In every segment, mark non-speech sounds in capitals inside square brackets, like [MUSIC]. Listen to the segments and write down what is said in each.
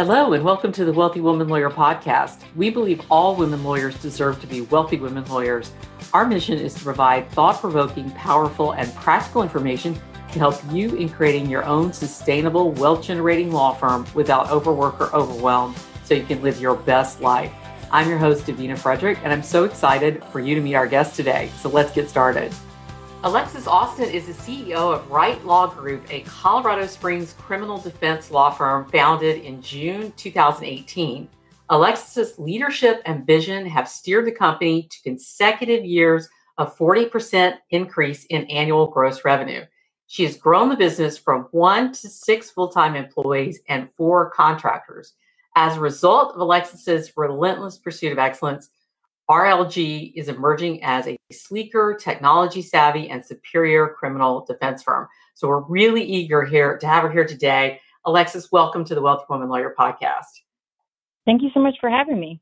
Hello, and welcome to the Wealthy Woman Lawyer podcast. We believe all women lawyers deserve to be wealthy women lawyers. Our mission is to provide thought provoking, powerful, and practical information to help you in creating your own sustainable, wealth generating law firm without overwork or overwhelm so you can live your best life. I'm your host, Davina Frederick, and I'm so excited for you to meet our guest today. So let's get started. Alexis Austin is the CEO of Right Law Group, a Colorado Springs criminal defense law firm founded in June 2018. Alexis's leadership and vision have steered the company to consecutive years of 40% increase in annual gross revenue. She has grown the business from one to six full time employees and four contractors. As a result of Alexis's relentless pursuit of excellence, RLG is emerging as a sleeker, technology savvy, and superior criminal defense firm. So we're really eager here to have her here today. Alexis, welcome to the Wealthy Woman Lawyer podcast. Thank you so much for having me.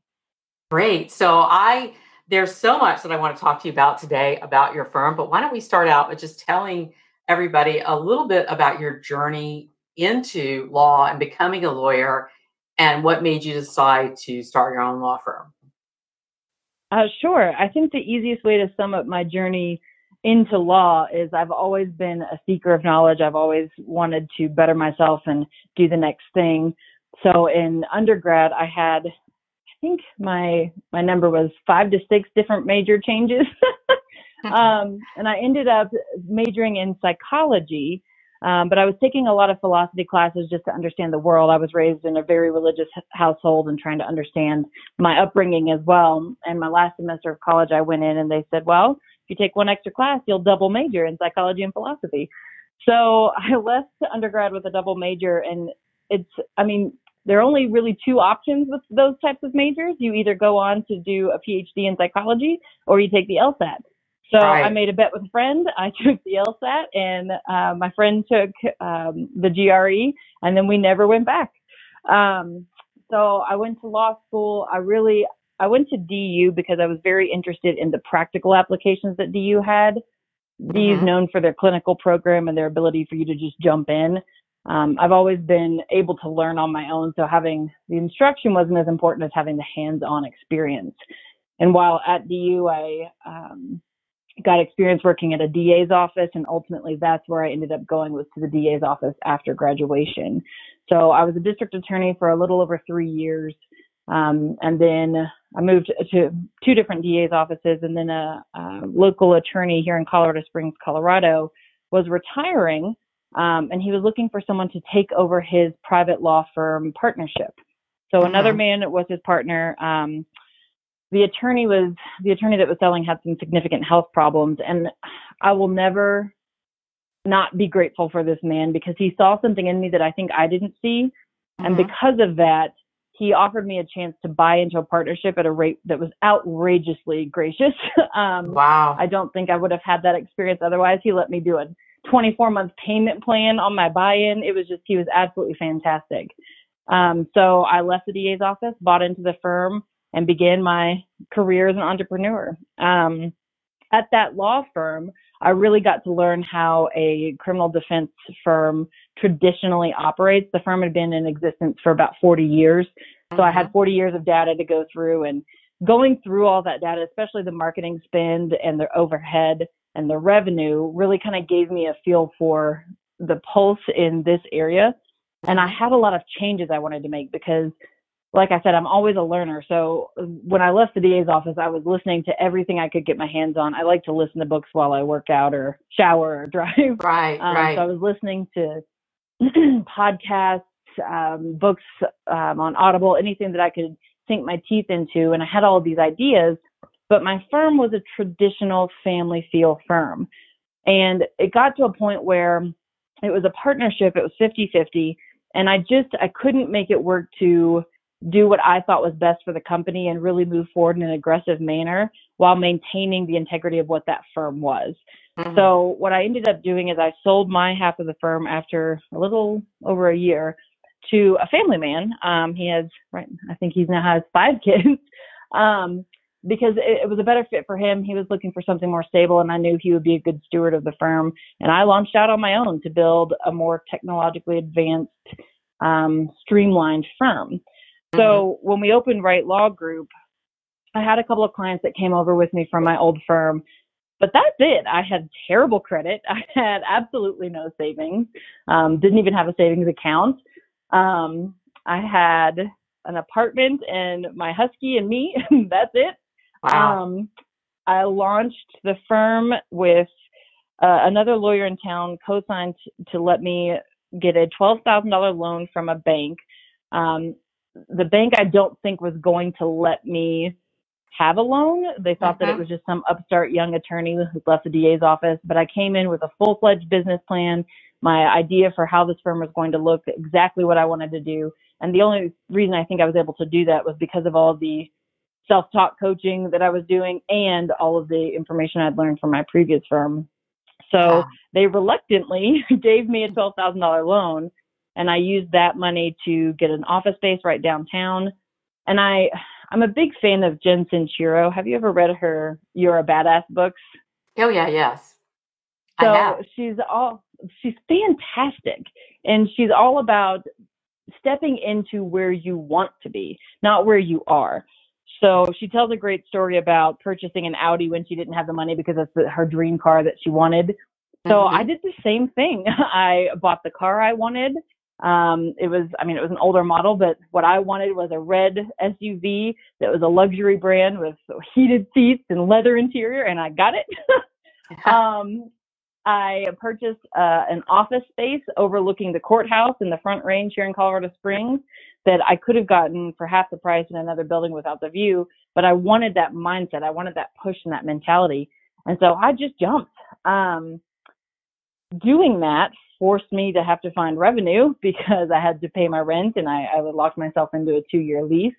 Great. So I there's so much that I want to talk to you about today about your firm, but why don't we start out with just telling everybody a little bit about your journey into law and becoming a lawyer and what made you decide to start your own law firm? Uh, sure. I think the easiest way to sum up my journey into law is I've always been a seeker of knowledge. I've always wanted to better myself and do the next thing. So in undergrad, I had, I think my my number was five to six different major changes, [LAUGHS] um, and I ended up majoring in psychology. Um, but I was taking a lot of philosophy classes just to understand the world. I was raised in a very religious household and trying to understand my upbringing as well. And my last semester of college, I went in and they said, well, if you take one extra class, you'll double major in psychology and philosophy. So [LAUGHS] I left undergrad with a double major and it's, I mean, there are only really two options with those types of majors. You either go on to do a PhD in psychology or you take the LSAT. So right. I made a bet with a friend. [LAUGHS] I took the LSAT, and uh, my friend took um, the GRE, and then we never went back. Um, so I went to law school. I really I went to DU because I was very interested in the practical applications that DU had. Mm-hmm. DU is known for their clinical program and their ability for you to just jump in. Um, I've always been able to learn on my own, so having the instruction wasn't as important as having the hands-on experience. And while at DU, I um, got experience working at a DA's office, and ultimately that's where I ended up going was to the DA's office after graduation. So I was a district attorney for a little over three years, um, and then I moved to two different DA's offices, and then a, a local attorney here in Colorado Springs, Colorado, was retiring, um, and he was looking for someone to take over his private law firm partnership. So another uh-huh. man was his partner. Um, the attorney was the attorney that was selling had some significant health problems and i will never not be grateful for this man because he saw something in me that i think i didn't see. Mm-hmm. and because of that he offered me a chance to buy into a partnership at a rate that was outrageously gracious. [LAUGHS] Um, wow. I don't think i would have had that experience otherwise. He let me do a 24 month payment plan on my buy-in. It was just he was absolutely fantastic. Um, so i left the da's office bought into the firm and began my career as an entrepreneur. Um, at that law firm, I really got to learn how a criminal defense firm traditionally operates. The firm had been in existence for about 40 years. So I had mm-hmm. 40 years of data to go through and going through all that data, especially the marketing spend and the overhead and the revenue really kind of gave me a feel for the pulse in this area. And I had a lot of changes I wanted to make because like I said, I'm always a learner. So when I left the DA's office, I was listening to everything I could get my hands on. I like to listen to books while I work out or shower or [LAUGHS] drive. Right, um, right. So I was listening to [CLEARS THROAT] podcasts, um, books um, on Audible, anything that I could sink my teeth into. And I had all these ideas, but my firm was a traditional family feel firm. And it got to a point where it was a partnership. It was 50 50. And I just, I couldn't make it work to, do what I thought was best for the company and really move forward in an aggressive manner while maintaining the integrity of what that firm was. Mm-hmm. So what I ended up doing is I sold my half of the firm after a little over a year to a family man. Um, he has right, I think he's now has five [LAUGHS] kids. Um, because it, it was a better fit for him. He was looking for something more stable, and I knew he would be a good steward of the firm. And I launched out on my own to build a more technologically advanced um, streamlined firm. Mm-hmm. So when we opened Right Law Group, I had a couple of clients that came over with me from my old firm, but that's it. I had terrible credit. [LAUGHS] I had absolutely no savings. Um, didn't even have a savings account. Um, I had an apartment and my husky and me. [LAUGHS] that's it. Wow. Um, I launched the firm with uh, another lawyer in town co-signed to let me get a $12,000 loan from a bank. Um, the bank I don't think was going to let me have a loan. They thought uh-huh. that it mm-hmm. was just some upstart young attorney who left the DA's office, but I came in with a full-fledged business plan, my idea for how this firm was going to look, exactly what I wanted to do. And the only reason I think I was able to do that was because of all the self-taught coaching that I was doing and all of the information I'd learned from my previous firm. So they reluctantly [LAUGHS] gave me a $12,000 loan and I used that money to get an office space right downtown. And I, I'm a big fan of Jen Sincero. Have you ever read her You're a Badass books? Oh yeah, yes. So she's all she's fantastic and she's all about stepping into where you want to be, not where you are. So she tells a great story about purchasing an Audi when she didn't have the money because it's her dream car that she wanted. So mm-hmm. I did the same thing. [LAUGHS] I bought the car I wanted. Um, it was, I mean, it was an older model, but what I wanted was a red SUV that was a luxury brand with heated seats and leather interior, and I got it. [LAUGHS] [LAUGHS] um, I purchased uh, an office space overlooking the courthouse in the Front Range here in Colorado Springs that I could have gotten for half the price in another building without the view. But I wanted that mindset. I wanted that push and that mentality. And so I just jumped. Um, doing that forced me to have to find revenue [LAUGHS] because I had to pay my rent and I, I would lock myself into a two year lease.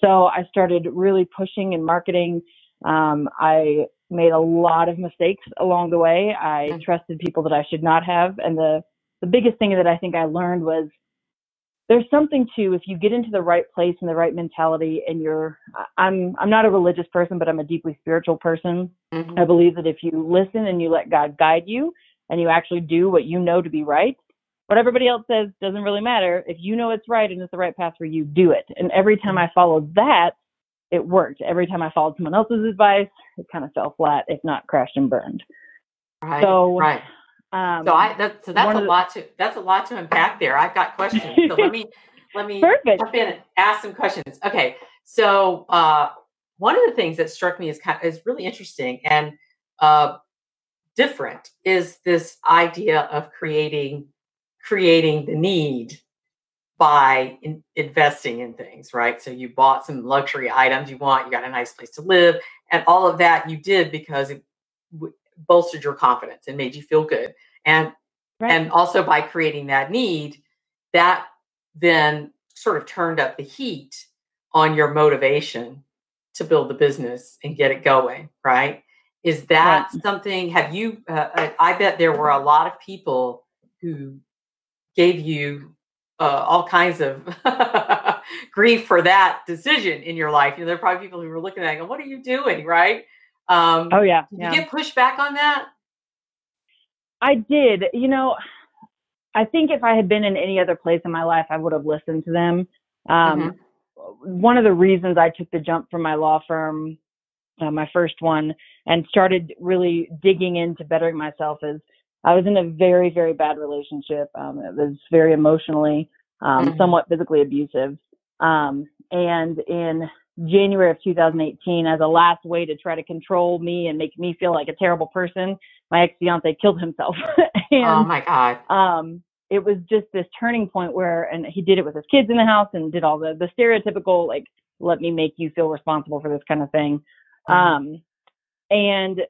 So I started really pushing and marketing. Um, I made a lot of mistakes along the way. I trusted people that I should not have. And the, the biggest thing that I think I learned was there's something to if you get into the right place and the right mentality and you're I'm I'm not a religious person, but I'm a deeply spiritual person. Mm-hmm. I believe that if you listen and you let God guide you and you actually do what you know to be right, what everybody else says doesn't really matter. If you know it's right and it's the right path for you, do it. And every time. I followed that, it worked. Every time I followed someone else's advice, it kind of fell flat, if not crashed and burned. Right. So, right. Um, so I that, so that's a lot to that's a lot to unpack there. I've got questions. So let me [LAUGHS] let me Perfect. jump in and ask some questions. Okay. So uh, one of the things that struck me is kind of, is really interesting and uh, different is this idea of creating creating the need by in, investing in things, right? So you bought some luxury items you want, you got a nice place to live, and all of that you did because it w- bolstered your confidence and made you feel good. And right. and also by creating that need, that then sort of turned up the heat on your motivation to build the business and get it going, right? Is that right. something? Have you? Uh, I bet there were a lot of people who gave you uh, all kinds of [LAUGHS] grief for that decision in your life. You know, there are probably people who were looking at it and going, what are you doing? Right. Um, oh yeah. Did yeah. you get pushback on that? I did. You know, I think if I had been in any other place in my life, I would have listened to them. Um, mm-hmm. One of the reasons I took the jump from my law firm, uh, my first one, and started really digging into bettering myself is I was in a very, very bad relationship. Um, it was very emotionally, um, mm-hmm. somewhat physically abusive. Um, and in January of 2018, as a last way to try to control me and make me feel like a terrible person, my ex fiance killed himself. [LAUGHS] and, oh my God. Um, it was just this turning point where, and he did it with his kids in the house and did all the, the stereotypical, like, let me make you feel responsible for this kind of thing. Mm-hmm. Um, and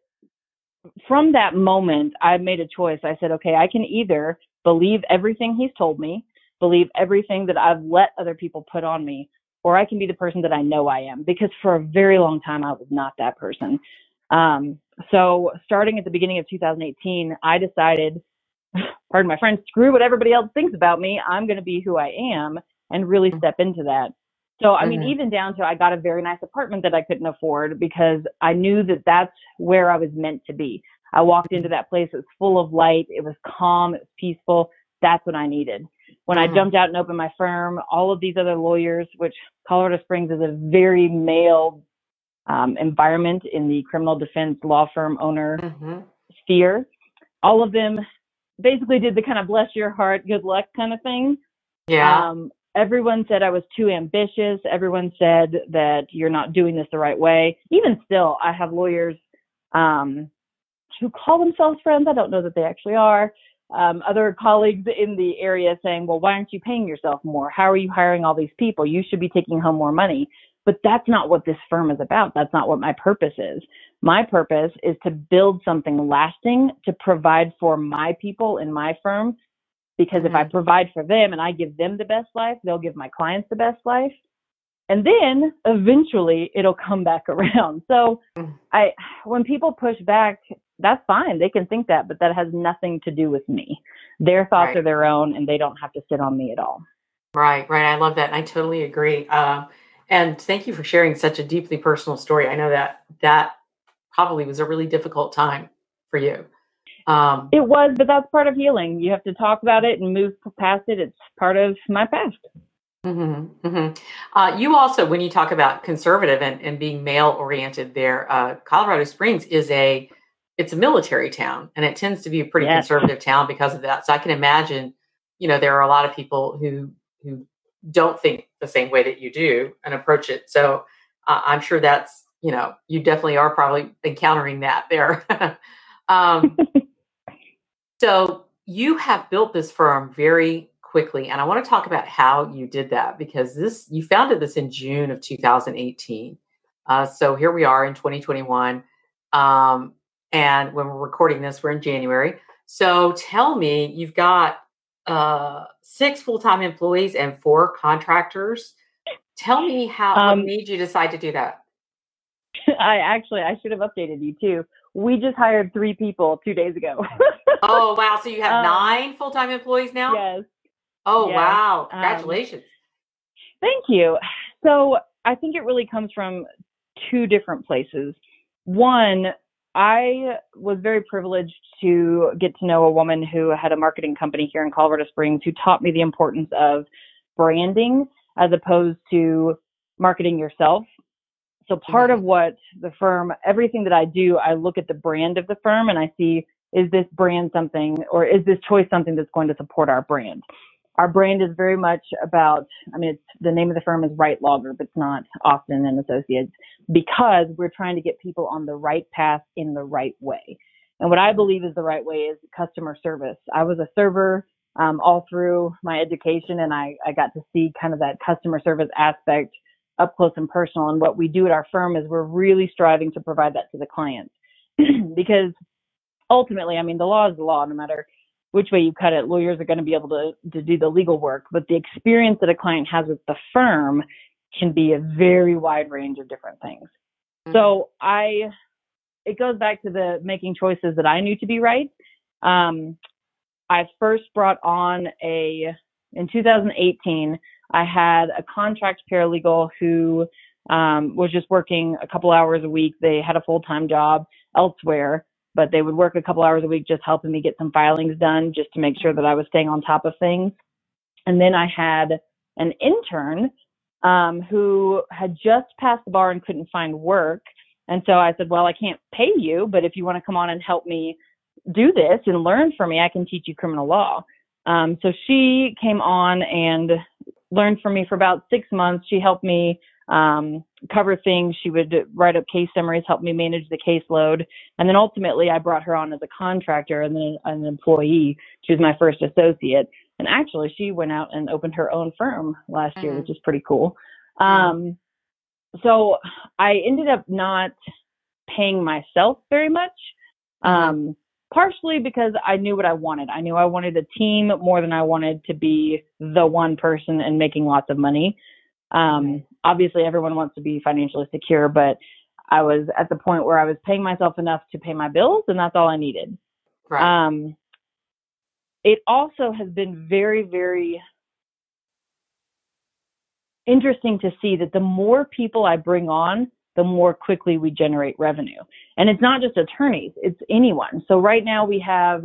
from that moment, I made a choice. I said, okay, I can either believe everything he's told me, believe everything that I've let other people put on me, or I can be the person that I know I am. Because for a very long time, I was not that person. Um, so starting at the beginning of 2018, I decided, [SIGHS] pardon my friend, screw what everybody else thinks about me. I'm going to be who I am and really mm-hmm. step into that. So, I mean, mm-hmm. even down to I got a very nice apartment that I couldn't afford because I knew that that's where I was meant to be. I walked into that place. It was full of light. It was calm. It was peaceful. that's what I needed. When mm-hmm. I jumped out and opened my firm, all of these other lawyers, which Colorado Springs is a very male um, environment in the criminal defense law firm owner mm-hmm. sphere, all of them basically did the kind of bless your heart, good luck kind of thing. Yeah. Um, everyone said I was too ambitious. Everyone said that you're not doing this the right way. Even still, I have lawyers um, who call themselves friends. I don't know that they actually are. Um, other colleagues in the area saying, well, why aren't you paying yourself more? How are you hiring all these people? You should be taking home more money. But that's not what this firm is about. That's not what my purpose is. My purpose is to build something lasting to provide for my people in my firm. Because if I mm-hmm. provide for them and I give them the best life, they'll give my clients the best life. And then eventually it'll come back [LAUGHS] around. So mm. I, when people push back, that's fine. They can think that, but that has nothing to do with me. Their thoughts right. are their own and they don't have to sit on me at all. Right, right. I love that. And I totally agree. Uh, and thank you for sharing such a deeply personal story. I know that that probably was a really difficult time for you. Um, it was, but that's part of healing. You have to talk about it and move past it. It's part of my past. Mm-hmm, mm-hmm. Uh, you also, when you talk about conservative and, and being male oriented, there, uh, Colorado Springs is a it's a military town, and it tends to be a pretty yes. conservative town because of that. So I can imagine, you know, there are a lot of people who who don't think the same way that you do and approach it. So uh, I'm sure that's you know you definitely are probably encountering that there. [LAUGHS] um, [LAUGHS] so you have built this firm very quickly, and I want to talk about how you did that because this you founded this in June of 2018. Uh, so here we are in 2021, um, and when we're recording this, we're in January. So tell me, you've got uh, six full-time employees and four contractors. Tell me how um, what made you decide to do that. [LAUGHS] I actually I should have updated you too. We just hired three people two days ago. [LAUGHS] oh wow! So you have um, nine full-time employees now? Yes. Oh yes. wow! Um, Congratulations. Um, thank you. So I think it really comes from two different places. One, I was very privileged to get to know a woman who had a marketing company here in Colorado Springs who taught me the importance of branding as opposed to marketing yourself. So part of what the firm, everything that I do, I look at the brand of the firm and I see, is this brand something or is this choice something that's going to support our brand? our brand is very much about, I mean, it's, the name of the firm is Right Law Group, but it's not Austin and Associates because we're trying to get people on the right path in the right way. And what I believe is the right way is customer service. I was a server um, all through my education and I, I got to see kind of that customer service aspect up close and personal. And what we do at our firm is we're really striving to provide that to the clients [CLEARS THROAT] because ultimately, I mean, the law is the law, no matter which way you cut it, lawyers are going to be able to, to do the legal work, but the experience that a client has with the firm can be a very wide range of different things. Mm-hmm. So I, it goes back to the making choices that I knew to be right. Um, I first brought on a, in 2018, I had a contract paralegal who um, was just working a couple hours a week. They had a full time job elsewhere but they would work a couple hours a week just helping me get some filings done just to make sure that I was staying on top of things. And then I had an intern um, who had just passed the bar and couldn't find work. And so I said, Well, I can't pay you, but if you want to come on and help me do this and learn from me, I can teach you criminal law. Um, so she came on and learned from me for about six months. She helped me um, cover things. She would write up case summaries, help me manage the caseload. And then ultimately, I brought her on as a contractor and then an employee. She was my first associate. And actually, she went out and opened her own firm last mm-hmm. year, which is pretty cool. Um, so I ended up not paying myself very much. Mm-hmm. Um, partially because I knew what I wanted. I knew I wanted a team more than I wanted to be the one person and making lots of money. Um, obviously, everyone wants to be financially secure, but I was at the point where I was paying myself enough to pay my bills, and that's all I needed. Right. Um, it also has been very, very interesting to see that the more people I bring on, the more quickly we generate revenue. And it's not just attorneys, it's anyone. So right now we have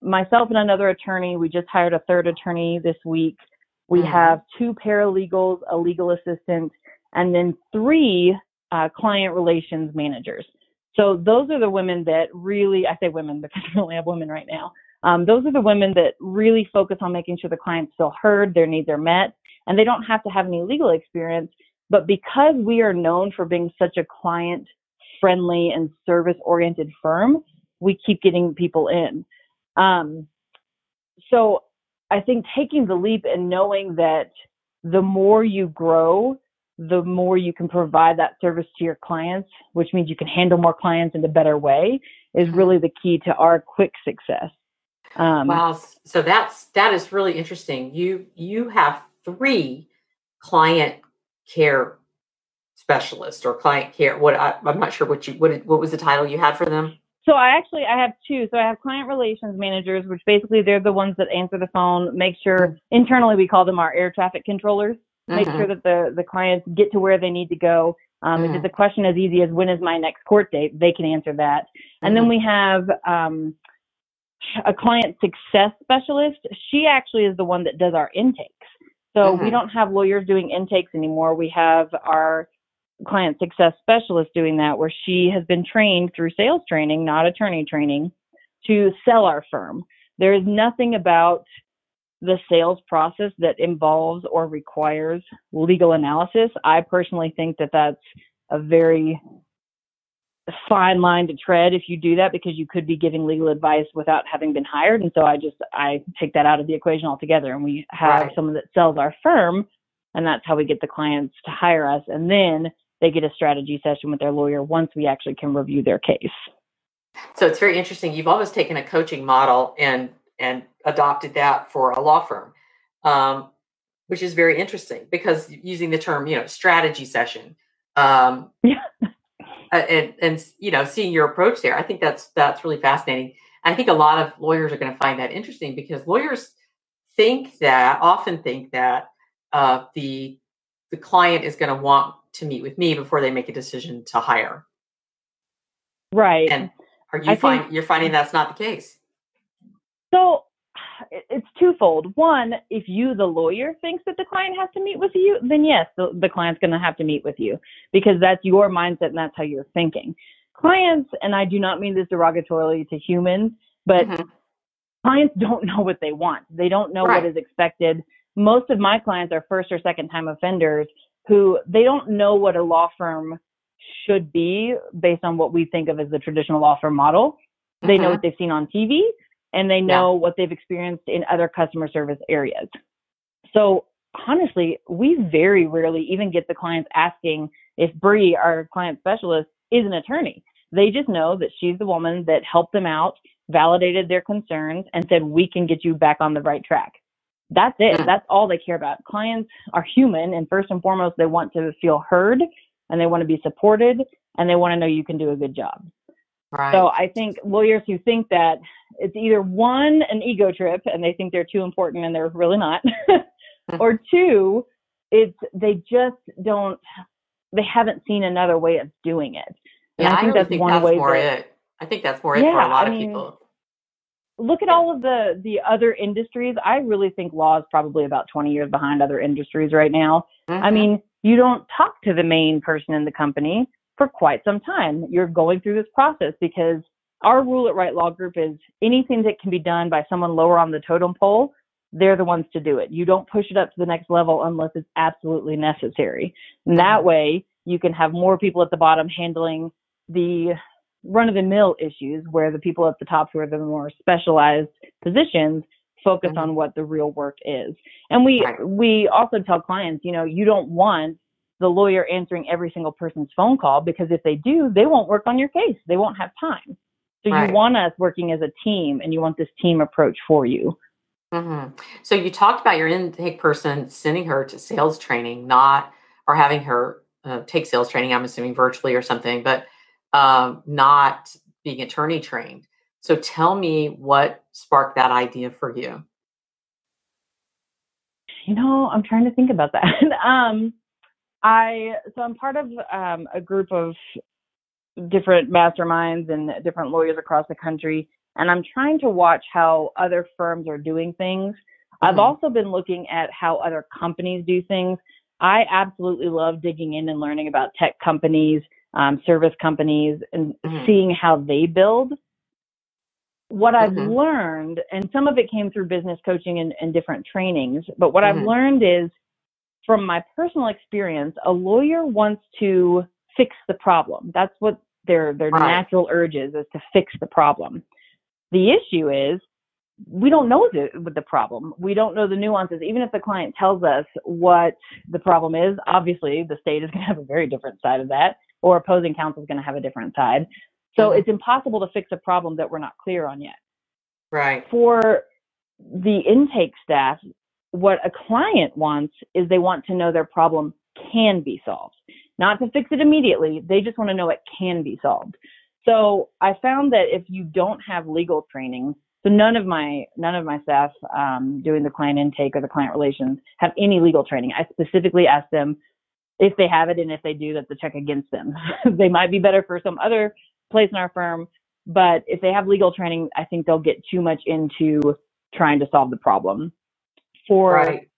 myself and another attorney. We just hired a third attorney this week. We Mhm. have two paralegals, a legal assistant, and then three uh, client relations managers. So those are the women that really, I say women because [LAUGHS] we only have women right now. Um, those are the women that really focus on making sure the clients feel heard, their needs are met, and they don't have to have any legal experience. But because we are known for being such a client friendly and service oriented firm, we keep getting people in. Um, so I think taking the leap and knowing that the more you grow, the more you can provide that service to your clients, which means you can handle more clients in a better way, is really the key to our quick success. Um, Wow. So that's that is really interesting. You you have three client care specialist or client care. What I, I'm not sure what you what what was the title you had for them. So I actually I have two. So I have client relations managers, which basically they're the ones that answer the phone, make sure internally we call them our air traffic controllers, make Mhm. sure that the the clients get to where they need to go. Um, If Mhm. it's a question as easy as when is my next court date, they can answer that. And then Mhm. we have um, a client success specialist. She actually is the one that does our intakes. So we Mhm. don't have lawyers doing intakes anymore. We have our client success specialist doing that, where she has been trained through sales training, not attorney training, to sell our firm. There is nothing about the sales process that involves or requires legal analysis. I personally think that that's a very fine line to tread if you do that because you could be giving legal advice without having been hired and so i just i take that out of the equation altogether and we have Right. someone that sells our firm and that's how we get the clients to hire us and then they get a strategy session with their lawyer once we actually can review their case So it's very interesting. You've almost taken a coaching model and and adopted that for a law firm, um, which is very interesting because using the term you know strategy session. Um, [LAUGHS] Yeah. Uh, and and you know seeing your approach there i think that's that's really fascinating. I think a lot of lawyers are going to find that interesting because lawyers think that often think that uh, the the client is going to want to meet with me before they make a decision to hire. Right. And are you I find think- you're finding that's not the case? So it's twofold. One, if you, the lawyer, thinks that the client has to meet with you, then yes, the, the client's going to have to meet with you because that's your mindset and that's how you're thinking. Clients, and I do not mean this derogatorily to humans, but Mhm. clients don't know what they want. They don't know Right. what is expected. Most of my clients are first or second time offenders who they don't know what a law firm should be based on what we think of as the traditional law firm model. They know Mhm. what they've seen on TV and they know what they've experienced in other customer service areas. So honestly, we very rarely even get the clients asking if Bree, our client specialist, is an attorney. They just know that she's the woman that helped them out, validated their concerns, and said, we can get you back on the right track. That's it. Mm. That's all they care about. Clients are human, and first and foremost, they want to feel heard and they want to be supported and they want to know you can do a good job. Right So I think lawyers who think that it's either one, an ego trip, and they think they're too important and they're really not, [LAUGHS] or two, it's they just don't, they haven't seen another way of doing it. And yeah I i, think really that's think one that's way more that- it i think that's more it for a lot I of mean, people Look at all of the the other industries. I really think law is probably about 20 years behind other industries right now. I Mhm. mean, you don't talk to the main person in the company for quite some time. You're going through this process because our rule at Right Law Group is anything that can be done by someone lower on the totem pole, they're the ones to do it. You don't push it up to the next level unless it's absolutely necessary. And that Mhm. way, you can have more people at the bottom handling the run of the mill issues where the people at the top who are the more specialized positions focus Mhm. on what the real work is. And we Right. we also tell clients, you know, you don't want the lawyer answering every single person's phone call because if they do, they won't work on your case. They won't have time. So Right. you want us working as a team and you want this team approach for you. hmm So you talked about your intake person sending her to sales training, not or having her uh, take sales training. I'm assuming virtually or something, but um, not being attorney trained. So tell me what sparked that idea for you. You know, I'm trying to think about that. [LAUGHS] um, I so I'm part of um, a group of different masterminds and different lawyers across the country, and I'm trying to watch how other firms are doing things. Mm-hmm. I've also been looking at how other companies do things. I absolutely love digging in and learning about tech companies, um, service companies, and mm-hmm. seeing how they build. What I've mm-hmm. learned, and some of it came through business coaching and, and different trainings, but what I've mm-hmm. learned is from my personal experience, a lawyer wants to fix the problem. That's what their their right. natural urge is, is to fix the problem. The issue is we don't know the, the problem. We don't know the nuances. Even if the client tells us what the problem is, obviously the state is [LAUGHS] going to have a very different side of that, or opposing counsel is going to have a different side. So mm-hmm. it's impossible to fix a problem that we're not clear on yet. Right. For the intake staff, what a client wants is they want to know their problem can be solved, not to fix it immediately. They just want to know it can be solved. So I found that if you don't have legal training, so none of my none of my staff um, doing the client intake or the client relations have any legal training. I specifically asked them if they have it and if they do, that's a check against them. [LAUGHS] they might be better for some other place in our firm, but if they have legal training, I think they'll get too much into trying to solve the problem. For right.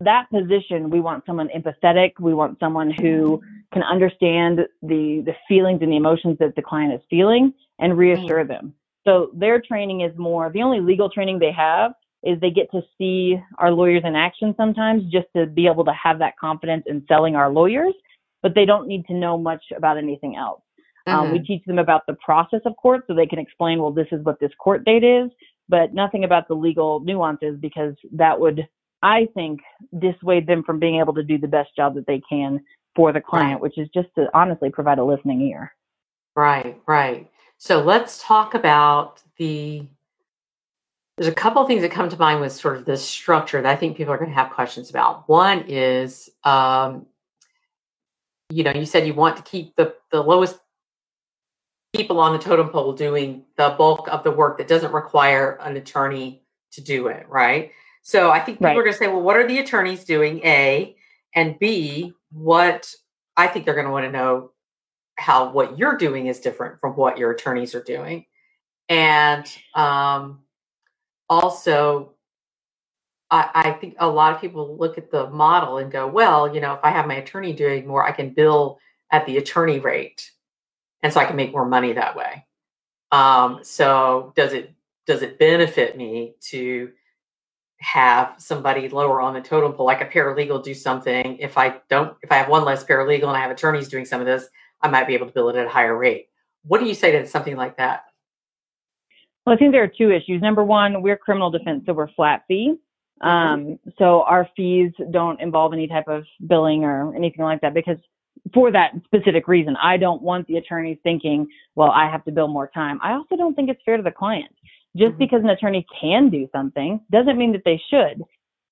that position, we want someone empathetic. We want someone who can understand the the feelings and the emotions that the client is feeling and reassure mm. them so their training is more, the only legal training they have is they get to see our lawyers in action sometimes just to be able to have that confidence in selling our lawyers, but they don't need to know much about anything else. Mm-hmm. Um, we mm-hmm. teach them about the process of court so they can explain, well, this is what this court date is, but nothing about the legal nuances because that would, I think, dissuade them from being able to do the best job that they can for the client, right. which is just to honestly provide a listening ear. Right, right. So let's talk about the. There's a couple of things that come to mind with sort of this structure that I think people are going to have questions about. One is, um, you know, you said you want to keep the the lowest people on the totem pole doing the bulk of the work that doesn't require an attorney to do it, right? So I think people right. are going to say, well, what are the attorneys doing? A and B, what I think they're going to want to know how what you're doing is different from what your attorneys are doing. And um, also, I, I think a lot of people look at the model and go, well, you know, if I have my attorney doing more, I can bill at the attorney rate. And so I can make more money that way. Um, so does it does it benefit me to have somebody lower on the totem pole, like a paralegal, do something? If I don't, if I have one less paralegal and I have attorneys doing some of this, I might be able to bill it at a higher rate. What do you say to something like that? Well, I think there are two issues. Number one, we're criminal defense, so we're flat fee. Mm-hmm. Um, so our fees don't involve any type of billing or anything like that because for that specific reason, I don't want the attorneys thinking, well, I have to bill more time. I also don't think it's fair to the client. Just mm-hmm. because an attorney can do something doesn't mean that they should.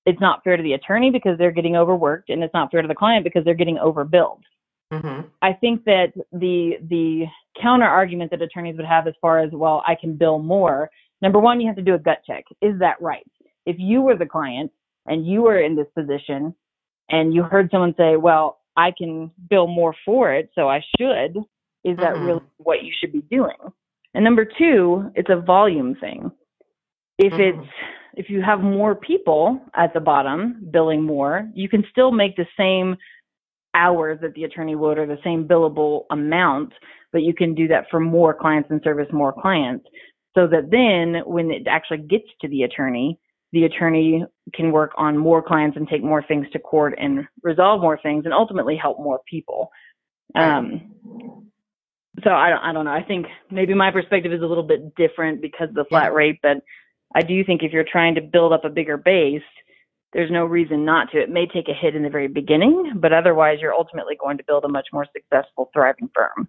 It's not fair to the attorney because they're getting overworked, and it's not fair to the client because they're getting overbilled. Mm-hmm. I think that the the counter argument that attorneys would have as far as well, I can bill more. Number one, you have to do a gut check. Is that right? If you were the client and you were in this position, and you heard someone say, "Well, I can bill more for it, so I should," is that mm-hmm. really what you should be doing? And number two, it's a volume thing. If mm-hmm. it's if you have more people at the bottom billing more, you can still make the same hours that the attorney would or the same billable amount, but you can do that for more clients and service more clients so that then when it actually gets to the attorney, the attorney can work on more clients and take more things to court and resolve more things and ultimately help more people. Um, so I don't, I don't know. I think maybe my perspective is a little bit different because of the flat rate, but I do think if you're trying to build up a bigger base, there's no reason not to. It may take a hit in the very beginning, but otherwise, you're ultimately going to build a much more successful, thriving firm.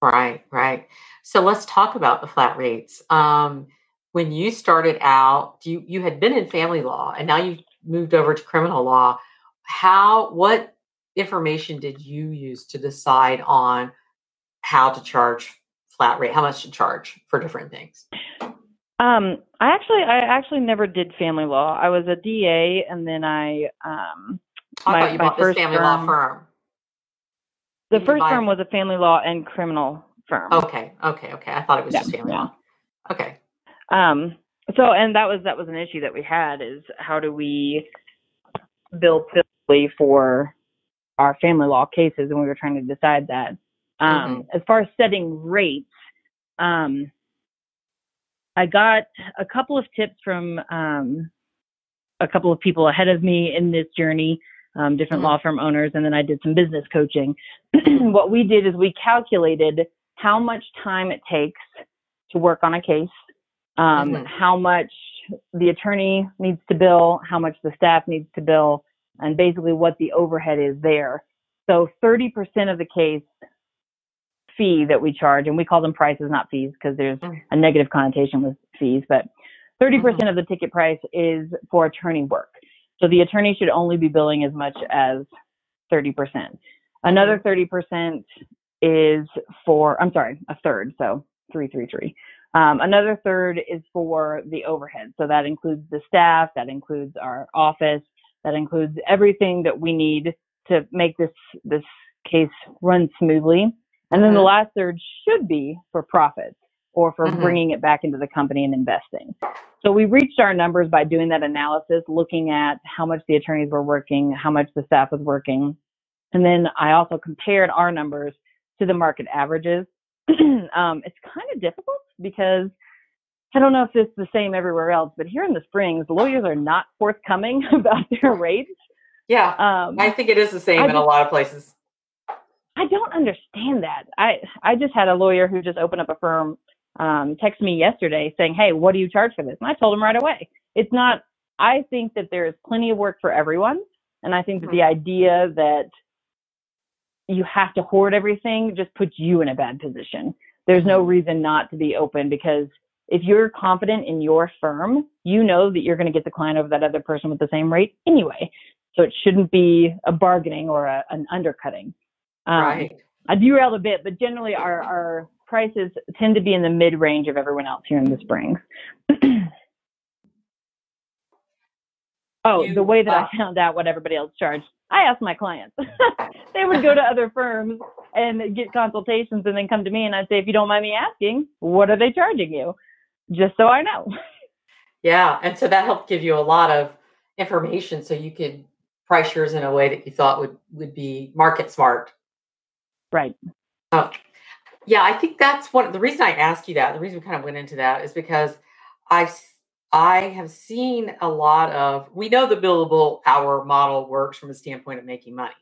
Right, right. So let's talk about the flat rates. Um, when you started out, you you had been in family law, and now you've moved over to criminal law. How what information did you use to decide on how to charge flat rate, how much to charge for different things? Um, I actually, I actually never did family law. I was a DA, and then I, um, I my, you my bought first this family firm, law firm. The Did first firm was a family law and criminal firm. Okay, okay, okay. I thought it was yeah, just family yeah. law. Okay, Um, so, and that was that was an issue that we had is how do we bill for our family law cases, and we were trying to decide that. Um, mm-hmm. As far as setting rates, um, I got a couple of tips from um, a couple of people ahead of me in this journey, um, different mm-hmm. law firm owners, and then I did some business coaching. [CLEARS THROAT] what we did is we calculated how much time it takes to work on a case, um, mm-hmm. how much the attorney needs to bill, how much the staff needs to bill, and basically what the overhead is there. So 30% of the case fee that we charge, and we call them prices, not fees, because there's mm. a negative connotation with fees, but 30% mm-hmm. of the ticket price is for attorney work. So the attorney should only be billing as much as 30%. Another 30% mm-hmm. is for, I'm sorry, a third, so 333. Um, another third is for the overhead. So that includes the staff, that includes our office, that includes everything that we need to make this this case run smoothly. And then mm-hmm. the last third should be for profits or for mm-hmm. bringing it back into the company and investing. So we reached our numbers by doing that analysis, looking at how much the attorneys were working, how much the staff was working. And then I also compared our numbers to the market averages. [CLEARS THROAT] um, it's kind of difficult because I don't know if it's the same everywhere else, but here in the Springs, lawyers are not forthcoming [LAUGHS] about their rates. Yeah, um, I think it is the same I in just, a lot of places. I don't understand that. I I just had a lawyer who just opened up a firm um, text me yesterday saying, "Hey, what do you charge for this?" And I told him right away. It's not. I think that there is plenty of work for everyone, and I think that mm-hmm. the idea that you have to hoard everything just puts you in a bad position. There's no mm-hmm. reason not to be open because if you're confident in your firm, you know that you're going to get the client over that other person with the same rate anyway. So it shouldn't be a bargaining or a, an undercutting. Um, right. I derailed a bit, but generally our, our prices tend to be in the mid range of everyone else here in the Springs. [CLEARS THROAT] oh, you, the way that uh, I found out what everybody else charged, I asked my clients. [LAUGHS] they would go to other firms and get consultations and then come to me and I'd say, if you don't mind me asking, what are they charging you? Just so I know. Yeah. And so that helped give you a lot of information so you could price yours in a way that you thought would, would be market smart. Right. Oh, yeah, I think that's one. The reason I ask you that, the reason we kind of went into that, is because I I have seen a lot of. We know the billable hour model works from a standpoint of making money,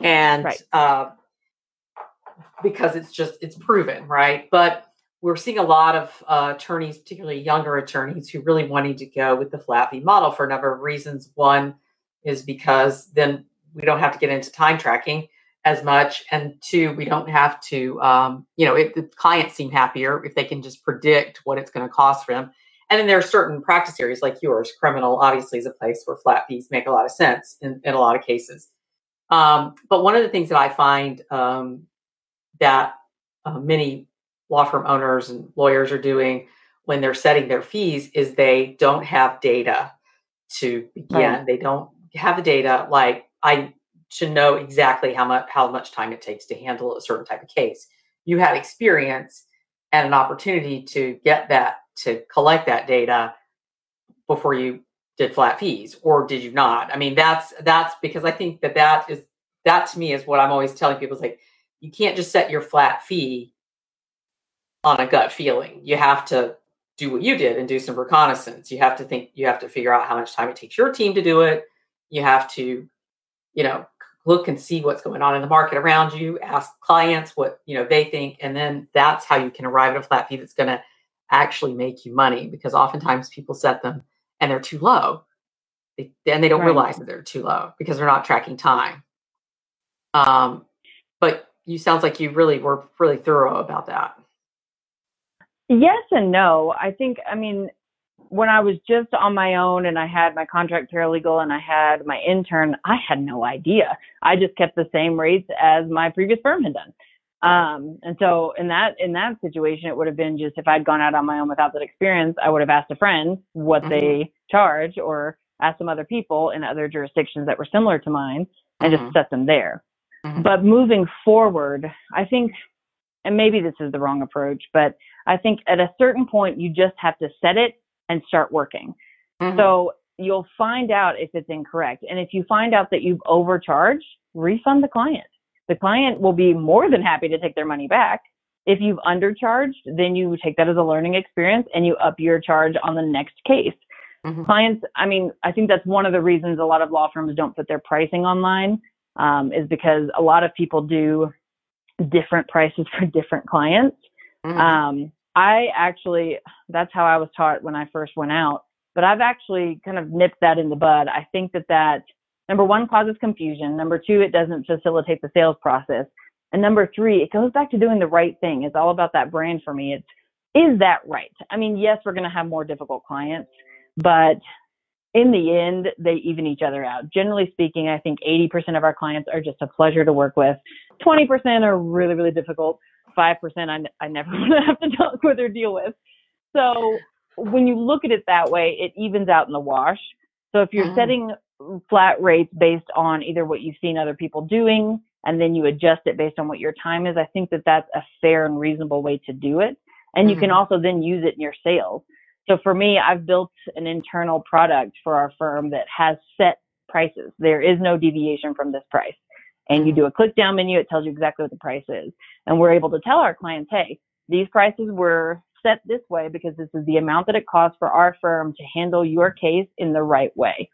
and right. uh, because it's just it's proven, right? But we're seeing a lot of uh, attorneys, particularly younger attorneys, who really wanting to go with the flat fee model for a number of reasons. One is because then we don't have to get into time tracking as much and two we don't have to um, you know if the clients seem happier if they can just predict what it's going to cost for them and then there are certain practice areas like yours criminal obviously is a place where flat fees make a lot of sense in, in a lot of cases um, but one of the things that i find um, that uh, many law firm owners and lawyers are doing when they're setting their fees is they don't have data to begin right. they don't have the data like i to know exactly how much how much time it takes to handle a certain type of case. You had experience and an opportunity to get that to collect that data before you did flat fees or did you not? I mean that's that's because i think that that is that to me is what i'm always telling people is like you can't just set your flat fee on a gut feeling. You have to do what you did and do some reconnaissance. You have to think you have to figure out how much time it takes your team to do it. You have to you know look and see what's going on in the market around you ask clients what you know they think and then that's how you can arrive at a flat fee that's going to actually make you money because oftentimes people set them and they're too low they, and they don't right. realize that they're too low because they're not tracking time um, but you sounds like you really were really thorough about that yes and no i think i mean when I was just on my own and I had my contract paralegal and I had my intern, I had no idea. I just kept the same rates as my previous firm had done. Um, and so in that in that situation, it would have been just if I'd gone out on my own without that experience, I would have asked a friend what mm-hmm. they charge or asked some other people in other jurisdictions that were similar to mine and mm-hmm. just set them there. Mm-hmm. But moving forward, I think and maybe this is the wrong approach, but I think at a certain point, you just have to set it and start working. Mm-hmm. So you'll find out if it's incorrect. And if you find out that you've overcharged, refund the client. The client will be more than happy to take their money back. If you've undercharged, then you take that as a learning experience and you up your charge on the next case. Mm-hmm. Clients, I mean, I think that's one of the reasons a lot of law firms don't put their pricing online, um, is because a lot of people do different prices [LAUGHS] for different clients. Mm-hmm. Um, I actually, that's how I was taught when I first went out. But I've actually kind of nipped that in the bud. I think that that number one causes confusion. Number two, it doesn't facilitate the sales process. And number three, it goes back to doing the right thing. It's all about that brand for me. It's, is that right? I mean, yes, we're going to have more difficult clients, but in the end, they even each other out. Generally speaking, I think 80% of our clients are just a pleasure to work with. 20% are really, really difficult. 5% I, I never [LAUGHS] want to have to talk with or deal with. So when you look at it that way, it evens out in the wash. So if you're mm. setting flat rates based on either what you've seen other people doing and then you adjust it based on what your time is, I think that that's a fair and reasonable way to do it. And mm-hmm. you can mm-hmm. also then use it in your sales. So for me, I've built an internal product for our firm that has set prices. There is no deviation from this price. And you do a click down menu, it tells you exactly what the price is. And we're able to tell our clients, hey, these prices were set this way because this is the amount that it costs for our firm to handle your case in the right way.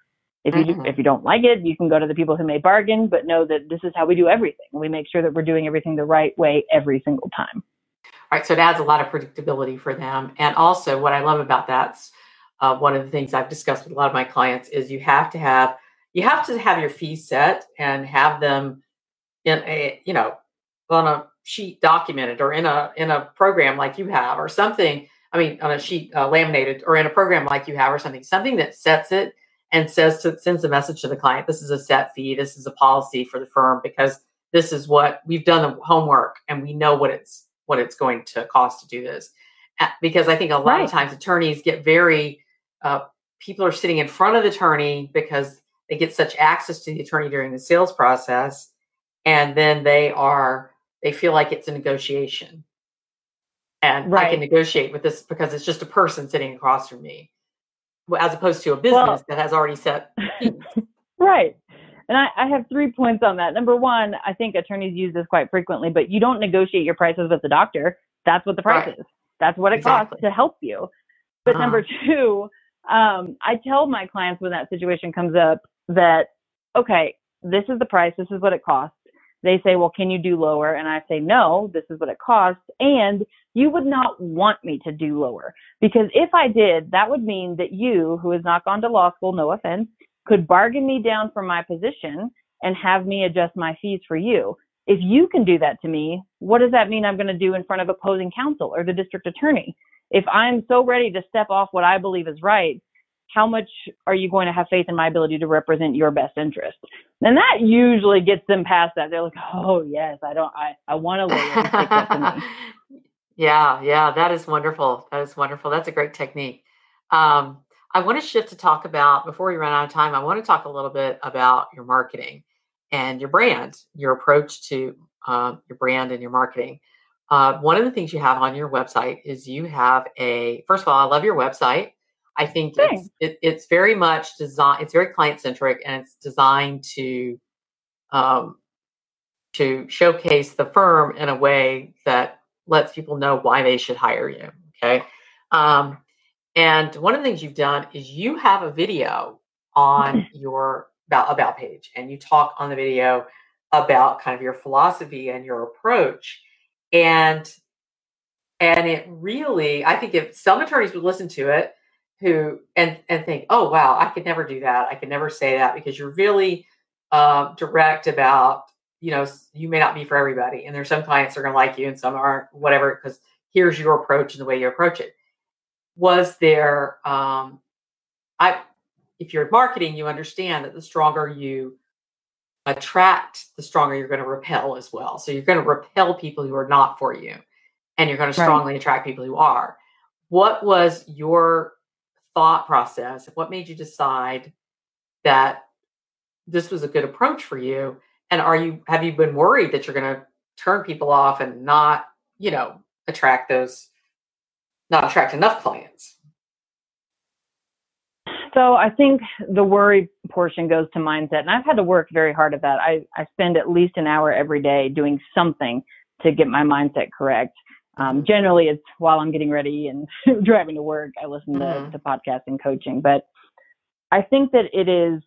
If you mm-hmm. if you don't like it, you can go to the people who may bargain, but know that this is how we do everything. We make sure that we're doing everything the right way every single time. Right. So it adds a lot of predictability for them. And also, what I love about that's uh, one of the things I've discussed with a lot of my clients is you have to have you have to have your fees set and have them in a you know on a sheet documented or in a in a program like you have or something. I mean, on a sheet uh, laminated or in a program like you have or something. Something that sets it and says to sends a message to the client. This is a set fee. This is a policy for the firm because this is what we've done the homework and we know what it's what it's going to cost to do this. Because I think a lot right. of times attorneys get very, uh, people are sitting in front of the attorney because they get such access to the attorney during the sales process. And then they are, they feel like it's a negotiation. And right. I can negotiate with this because it's just a person sitting across from me, as opposed to a business well, that has already set. [LAUGHS] right. And I, I, have three points on that. Number one, I think attorneys use this quite frequently, but you don't negotiate your prices with the doctor. That's what the price right. is. That's what it exactly. costs to help you. But uh-huh. number two, um, I tell my clients when that situation comes up that, okay, this is the price. This is what it costs. They say, well, can you do lower? And I say, no, this is what it costs. And you would not want me to do lower because if I did, that would mean that you, who has not gone to law school, no offense, could bargain me down from my position and have me adjust my fees for you. If you can do that to me, what does that mean I'm going to do in front of opposing counsel or the district attorney? If I'm so ready to step off what I believe is right, how much are you going to have faith in my ability to represent your best interest? And that usually gets them past that. They're like, oh yes, I don't, I, I want to. [LAUGHS] yeah, yeah, that is wonderful. That is wonderful. That's a great technique. Um, I want to shift to talk about, before we run out of time, I want to talk a little bit about your marketing and your brand, your approach to uh, your brand and your marketing. Uh, one of the things you have on your website is you have a, first of all, I love your website. I think it's, it, it's very much designed, it's very client centric and it's designed to, um, to showcase the firm in a way that lets people know why they should hire you. Okay. Um, and one of the things you've done is you have a video on [CLEARS THROAT] your about, about page and you talk on the video about kind of your philosophy and your approach. And and it really, I think if some attorneys would listen to it who and and think, oh wow, I could never do that. I could never say that because you're really uh, direct about, you know, you may not be for everybody. And there's some clients that are gonna like you and some aren't, whatever, because here's your approach and the way you approach it was there um, i if you're in marketing you understand that the stronger you attract the stronger you're going to repel as well so you're going to repel people who are not for you and you're going to strongly right. attract people who are what was your thought process what made you decide that this was a good approach for you and are you have you been worried that you're going to turn people off and not you know, attract those, not attract enough clients? So I think the worry portion goes to mindset, and I've had to work very hard at that. I, I spend at least an hour every day doing something to get my mindset correct. Um, generally, it's while I'm getting ready and [LAUGHS] driving to work. I listen mm-hmm. to, to podcasts and coaching, but I think that it is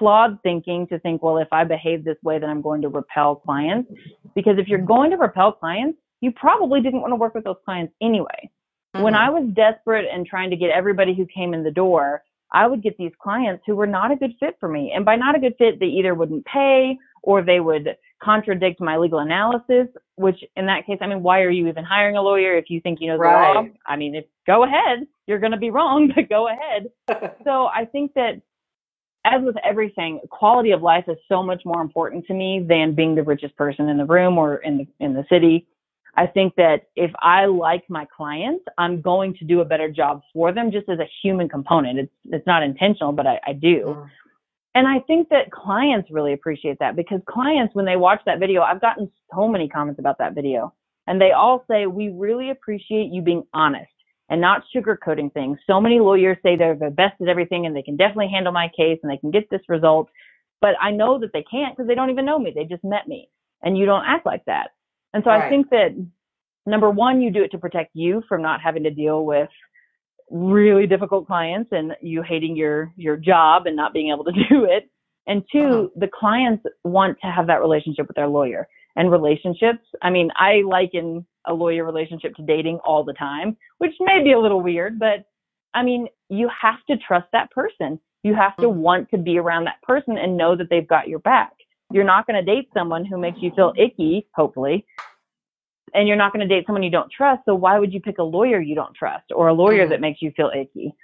flawed thinking to think, well, if I behave this way, then I'm going to repel clients. Because if you're going to repel clients, you probably didn't want to work with those clients anyway. Mm-hmm. When I was desperate and trying to get everybody who came in the door, I would get these clients who were not a good fit for me. And by not a good fit, they either wouldn't pay or they would contradict my legal analysis, which in that case, I mean, why are you even hiring a lawyer if you think you know the right. law? I mean, if go ahead, you're going to be wrong, [LAUGHS] but go ahead. [LAUGHS] so I think that as with everything, quality of life is so much more important to me than being the richest person in the room or in the in the city. I think that if I like my clients, I'm going to do a better job for them just as a human component. It's it's not intentional, but I, I do. Mm. And I think that clients really appreciate that because clients, when they watch that video, I've gotten so many comments about that video. And they all say, we really appreciate you being honest and not sugarcoating things. So many lawyers say they're the best at everything and they can definitely handle my case and they can get this result. But I know that they can't because they don't even know me. They just met me. And you don't act like that. And so right. I think that number one, you do it to protect you from not having to deal with really difficult clients and you hating your your job and not being able to [LAUGHS] do it. And 2 uh-huh. the clients want to have that relationship with their lawyer. And relationships, I mean, I liken a lawyer relationship to dating all the time, which may be a little weird, but I mean, you have to trust that person. You have to mm-hmm. want to be around that person and know that they've got your back. You're not going to date someone who makes you feel icky, hopefully, and you're not going to date someone you don't trust. So why would you pick a lawyer you don't trust or a lawyer mm-hmm. that makes you feel icky?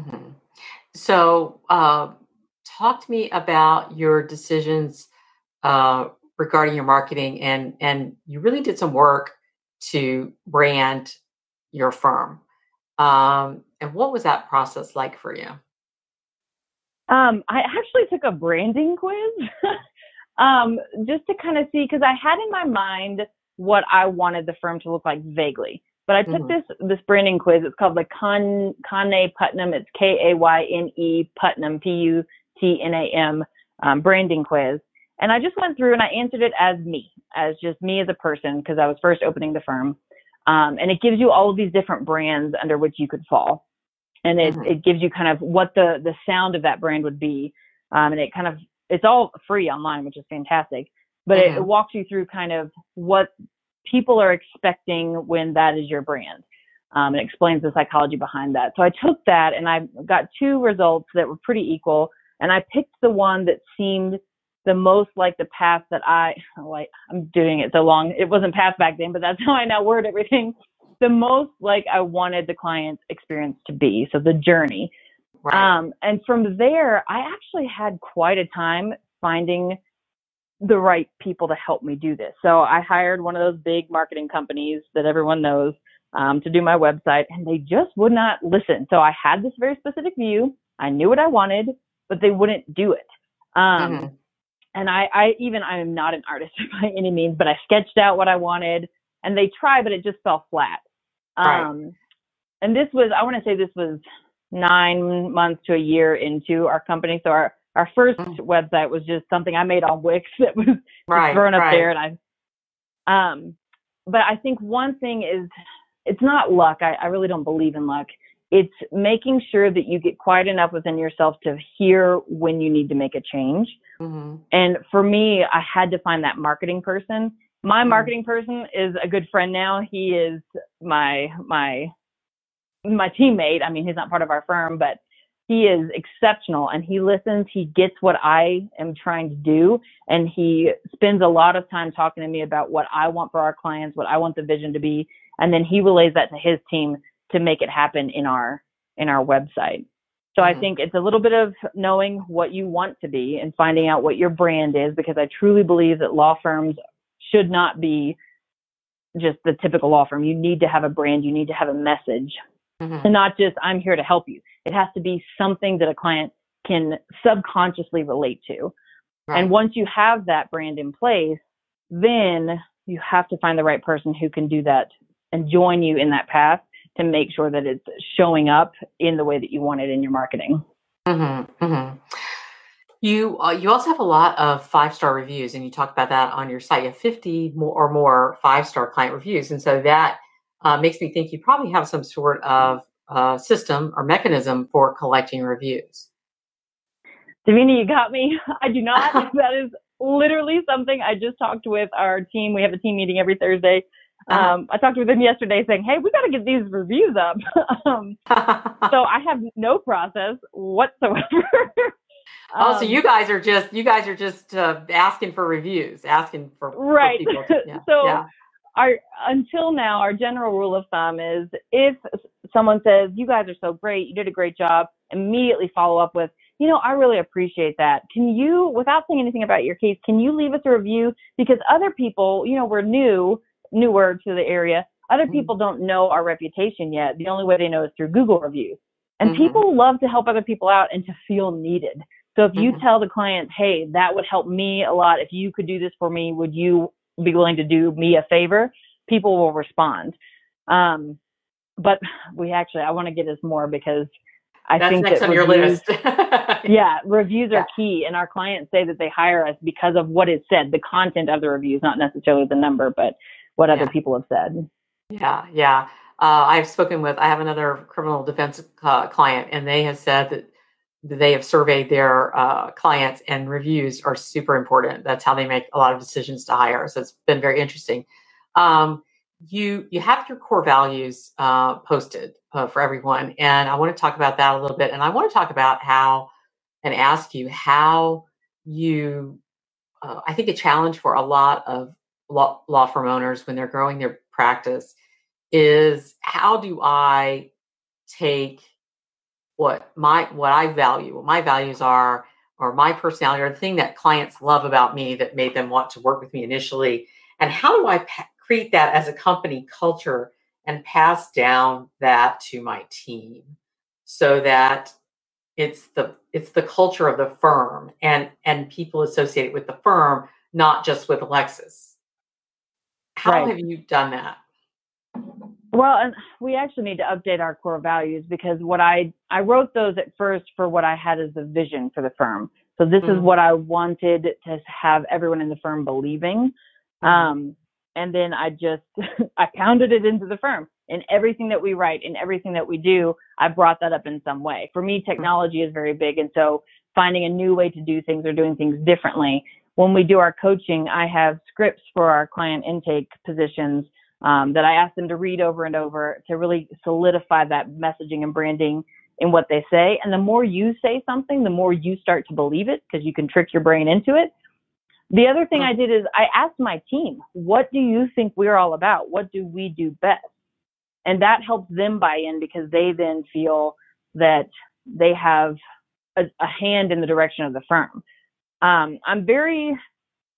Mm-hmm. So, uh, talk to me about your decisions uh, regarding your marketing, and and you really did some work to brand your firm. Um, and what was that process like for you? Um, I actually took a branding quiz [LAUGHS] um, just to kind of see because I had in my mind what I wanted the firm to look like vaguely. But I took mm-hmm. this this branding quiz. It's called the Con Kayne Putnam. It's K A Y N E Putnam P U T N A M um, branding quiz. And I just went through and I answered it as me, as just me as a person, because I was first opening the firm. Um, and it gives you all of these different brands under which you could fall. And it, mm-hmm. it gives you kind of what the, the sound of that brand would be. Um, and it kind of, it's all free online, which is fantastic but mm-hmm. it, it walks you through kind of what people are expecting when that is your brand. Um, it explains the psychology behind that. So I took that and I got two results that were pretty equal, and I picked the one that seemed the most like the path that I [LAUGHS] like. I'm doing it so long. It wasn't path back then, but that's [LAUGHS] how I now word everything. The most like I wanted the client experience to be. So the journey. Right. Um, and from there, I actually had quite a time finding the right people to help me do this. So I hired one of those big marketing companies that everyone knows um, to do my website, and they just would not listen. So I had this very specific view. I knew what I wanted, but they wouldn't do it. Um, mm-hmm. And I, I even I am not an artist [LAUGHS] by any means, but I sketched out what I wanted, and they tried, but it just fell flat. Right. Um, and this was I want to say this was nine months to a year into our company. So our our first mm-hmm. website was just something I made on Wix [LAUGHS] that was right, thrown up right. there, and I, um, but I think one thing is it's not luck. I, I really don't believe in luck. It's making sure that you get quiet enough within yourself to hear when you need to make a change. Mm-hmm. And for me, I had to find that marketing person. My mm-hmm. marketing person is a good friend now. He is my my my teammate. I mean, he's not part of our firm, but he is exceptional and he listens. He gets what I am trying to do. And he spends a lot of time talking to me about what I want for our clients, what I want the vision to be. And then he relays that to his team to make it happen in our, in our website. So mm-hmm. I think it's a little bit of knowing what you want to be and finding out what your brand is because I truly believe that law firms should not be just the typical law firm. You need to have a brand. You need to have a message mm-hmm. and not just, I'm here to help you. It has to be something that a client can subconsciously relate to. Right. And once you have that brand in place, then you have to find the right person who can do that and join you in that path to make sure that it's showing up in the way that you want it in your marketing. Mm-hmm, mm-hmm. You uh, you also have a lot of five star reviews, and you talk about that on your site. You have fifty more or more five star client reviews, and so that uh, makes me think you probably have some sort of uh, system or mechanism for collecting reviews. Davina, you got me. I do not. [LAUGHS] that is literally something I just talked with our team. We have a team meeting every Thursday. Uh-huh. Um, I talked with them yesterday saying, Hey, we got to get these reviews up. [LAUGHS] um, [LAUGHS] so I have no process whatsoever. [LAUGHS] oh, so um, you guys are just, you guys are just uh, asking for reviews, asking for, right. For to, yeah. so yeah. our, until now, our general rule of thumb is if someone says, you guys are so great, you did a great job, immediately follow up with, you know, I really appreciate that. Can you, without saying anything about your case, can you leave us a review? Because other people, you know, we're new, newer to the area. Other mm-hmm. people don't know our reputation yet. The only way they know is through Google reviews. And mm-hmm. people love to help other people out and to feel needed. So if you mm-hmm. tell the client, hey, that would help me a lot. If you could do this for me, would you be willing to do me a favor? People will respond. Um, but we actually, I want to get us more because I That's think next that on reviews, your list. [LAUGHS] yeah, reviews are key, and our clients say that they hire us because of what is said, the content of the reviews, not necessarily the number, but what yeah. other people have said. Yeah, yeah. Uh, I've spoken with. I have another criminal defense uh, client, and they have said that they have surveyed their uh, clients, and reviews are super important. That's how they make a lot of decisions to hire. So it's been very interesting. Um, you you have your core values uh, posted uh, for everyone, and I want to talk about that a little bit. And I want to talk about how and ask you how you. Uh, I think a challenge for a lot of law, law firm owners when they're growing their practice is how do I take what my what I value, what my values are, or my personality, or the thing that clients love about me that made them want to work with me initially, and how do I pa- create that as a company culture and pass down that to my team so that it's the it's the culture of the firm and and people associated with the firm not just with alexis how right. have you done that well and we actually need to update our core values because what i i wrote those at first for what i had as the vision for the firm so this mm-hmm. is what i wanted to have everyone in the firm believing mm-hmm. um, and then I just [LAUGHS] I pounded it into the firm. In everything that we write, in everything that we do, I brought that up in some way. For me, technology is very big, and so finding a new way to do things or doing things differently. When we do our coaching, I have scripts for our client intake positions um, that I ask them to read over and over to really solidify that messaging and branding in what they say. And the more you say something, the more you start to believe it because you can trick your brain into it. The other thing I did is I asked my team, what do you think we're all about? What do we do best? And that helps them buy in because they then feel that they have a, a hand in the direction of the firm. Um, I'm very,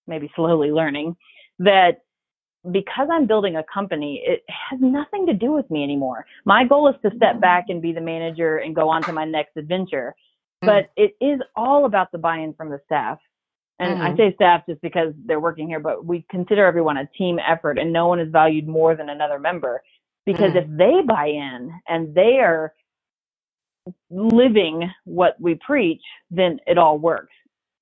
maybe slowly learning that because I'm building a company, it has nothing to do with me anymore. My goal is to step back and be the manager and go on to my next adventure. Hmm. But it is all about the buy in from the staff. And mm-hmm. I say staff just because they're working here, but we consider everyone a team effort and no one is valued more than another member. Because mm-hmm. if they buy in and they are living what we preach, then it all works.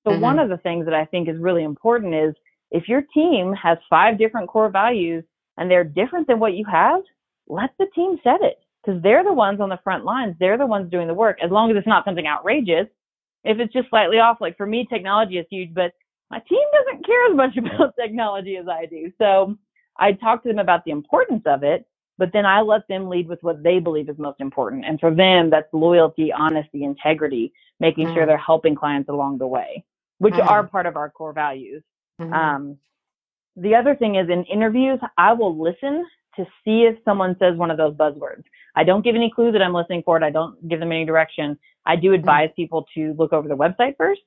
So mm-hmm. one of the things that I think is really important is if your team has five different core values and they're different than what you have, let the team set it because they're the ones on the front lines. They're the ones doing the work. As long as it's not something outrageous, if it's just slightly off, like for me, technology is huge, but my team doesn't care as much [LAUGHS] about technology as I do. So I talk to them about the importance of it, but then I let them lead with what they believe is most important. And for them, that's loyalty, honesty, integrity, making mm. sure they're helping clients along the way, which mm. are part of our core values. Mm-hmm. Um, the other thing is in interviews, I will listen to see if someone says one of those buzzwords. I don't give any clue that I'm listening for it. I don't give them any direction. I do mm-hmm. advise people to look over the website first.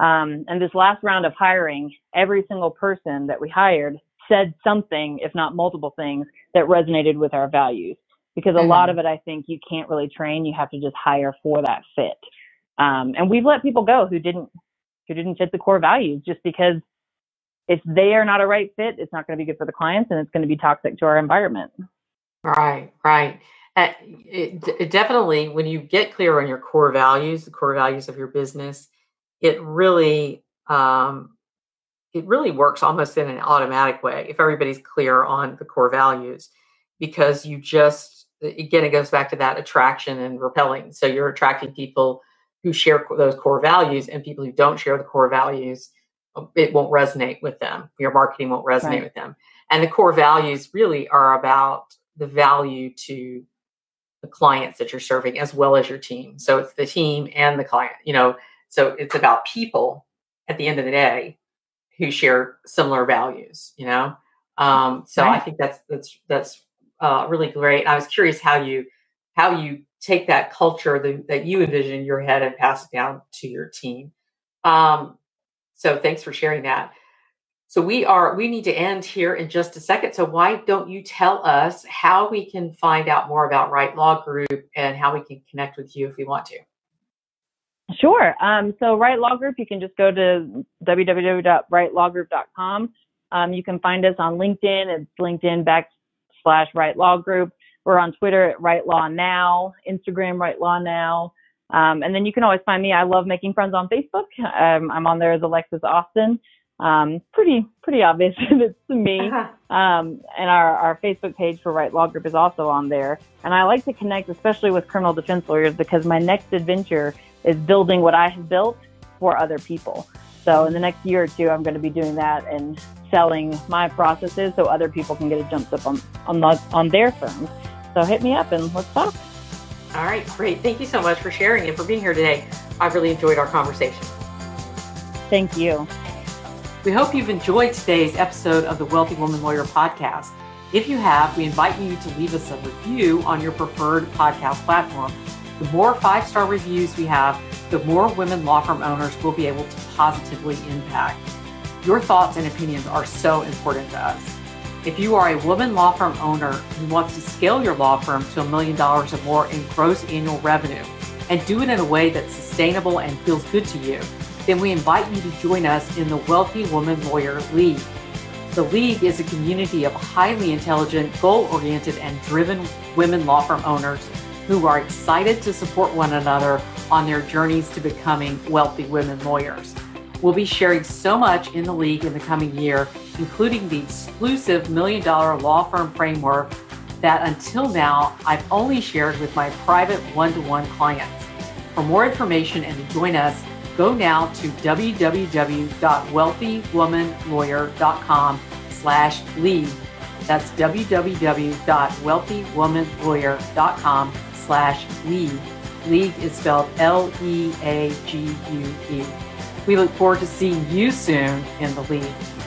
Um, and this last round of hiring, every single person that we hired said something, if not multiple things, that resonated with our values. Because a mm-hmm. lot of it, I think, you can't really train. You have to just hire for that fit. Um, and we've let people go who didn't who didn't fit the core values just because if they are not a right fit, it's not going to be good for the clients and it's going to be toxic to our environment. Right, right. Uh, it, it definitely, when you get clear on your core values, the core values of your business, it really um, it really works almost in an automatic way if everybody's clear on the core values because you just again it goes back to that attraction and repelling so you're attracting people who share those core values and people who don't share the core values um, it won't resonate with them your marketing won't resonate right. with them and the core values really are about the value to the clients that you're serving as well as your team so it's the team and the client you know so it's about people at the end of the day who share similar values, you know? Um, so right. I think that's, that's, that's uh, really great. I was curious how you, how you take that culture that, that you envision in your head and pass it down to your team. Um, so thanks for sharing that. So we are we need to end here in just a second. So why don't you tell us how we can find out more about Right Law Group and how we can connect with you if we want to? Sure. Um, so Right Law Group, you can just go to www.rightlawgroup.com. Um, you can find us on LinkedIn. It's LinkedIn backslash Right Law Group. We're on Twitter at Right Law Now, Instagram Right Law Now. Um, and then you can always find me. I love making friends on Facebook. Um, I'm on there as Alexis Austin. Um, pretty pretty obvious [LAUGHS] it's me. [LAUGHS] Um, and our, our Facebook page for Right Law Group is also on there. And I like to connect, especially with criminal defense lawyers, because my next adventure is building what I have built for other people. So in the next year or two, I'm going to be doing that and selling my processes so other people can get a jump up on on, the, on their firms. So hit me up and let's talk. All right, great. Thank you so much for sharing and for being here today. I've really enjoyed our conversation. Thank you. We hope you've enjoyed today's episode of the Wealthy Woman Lawyer podcast. If you have, we invite you to leave us a review on your preferred podcast platform the more five star reviews we have, the more women law firm owners will be able to positively impact. Your thoughts and opinions are so important to us. If you are a woman law firm owner who wants to scale your law firm to a million dollars or more in gross annual revenue and do it in a way that's sustainable and feels good to you, then we invite you to join us in the Wealthy Woman Lawyer League. The League is a community of highly intelligent, goal oriented, and driven women law firm owners who are excited to support one another on their journeys to becoming wealthy women lawyers. We'll be sharing so much in the league in the coming year, including the exclusive million dollar law firm framework that until now I've only shared with my private one to one clients. For more information and to join us, go now to www.wealthywomanlawyer.com slash league. That's www.wealthywomanlawyer.com slash league. League is spelled L E A G U E. We look forward to seeing you soon in the league.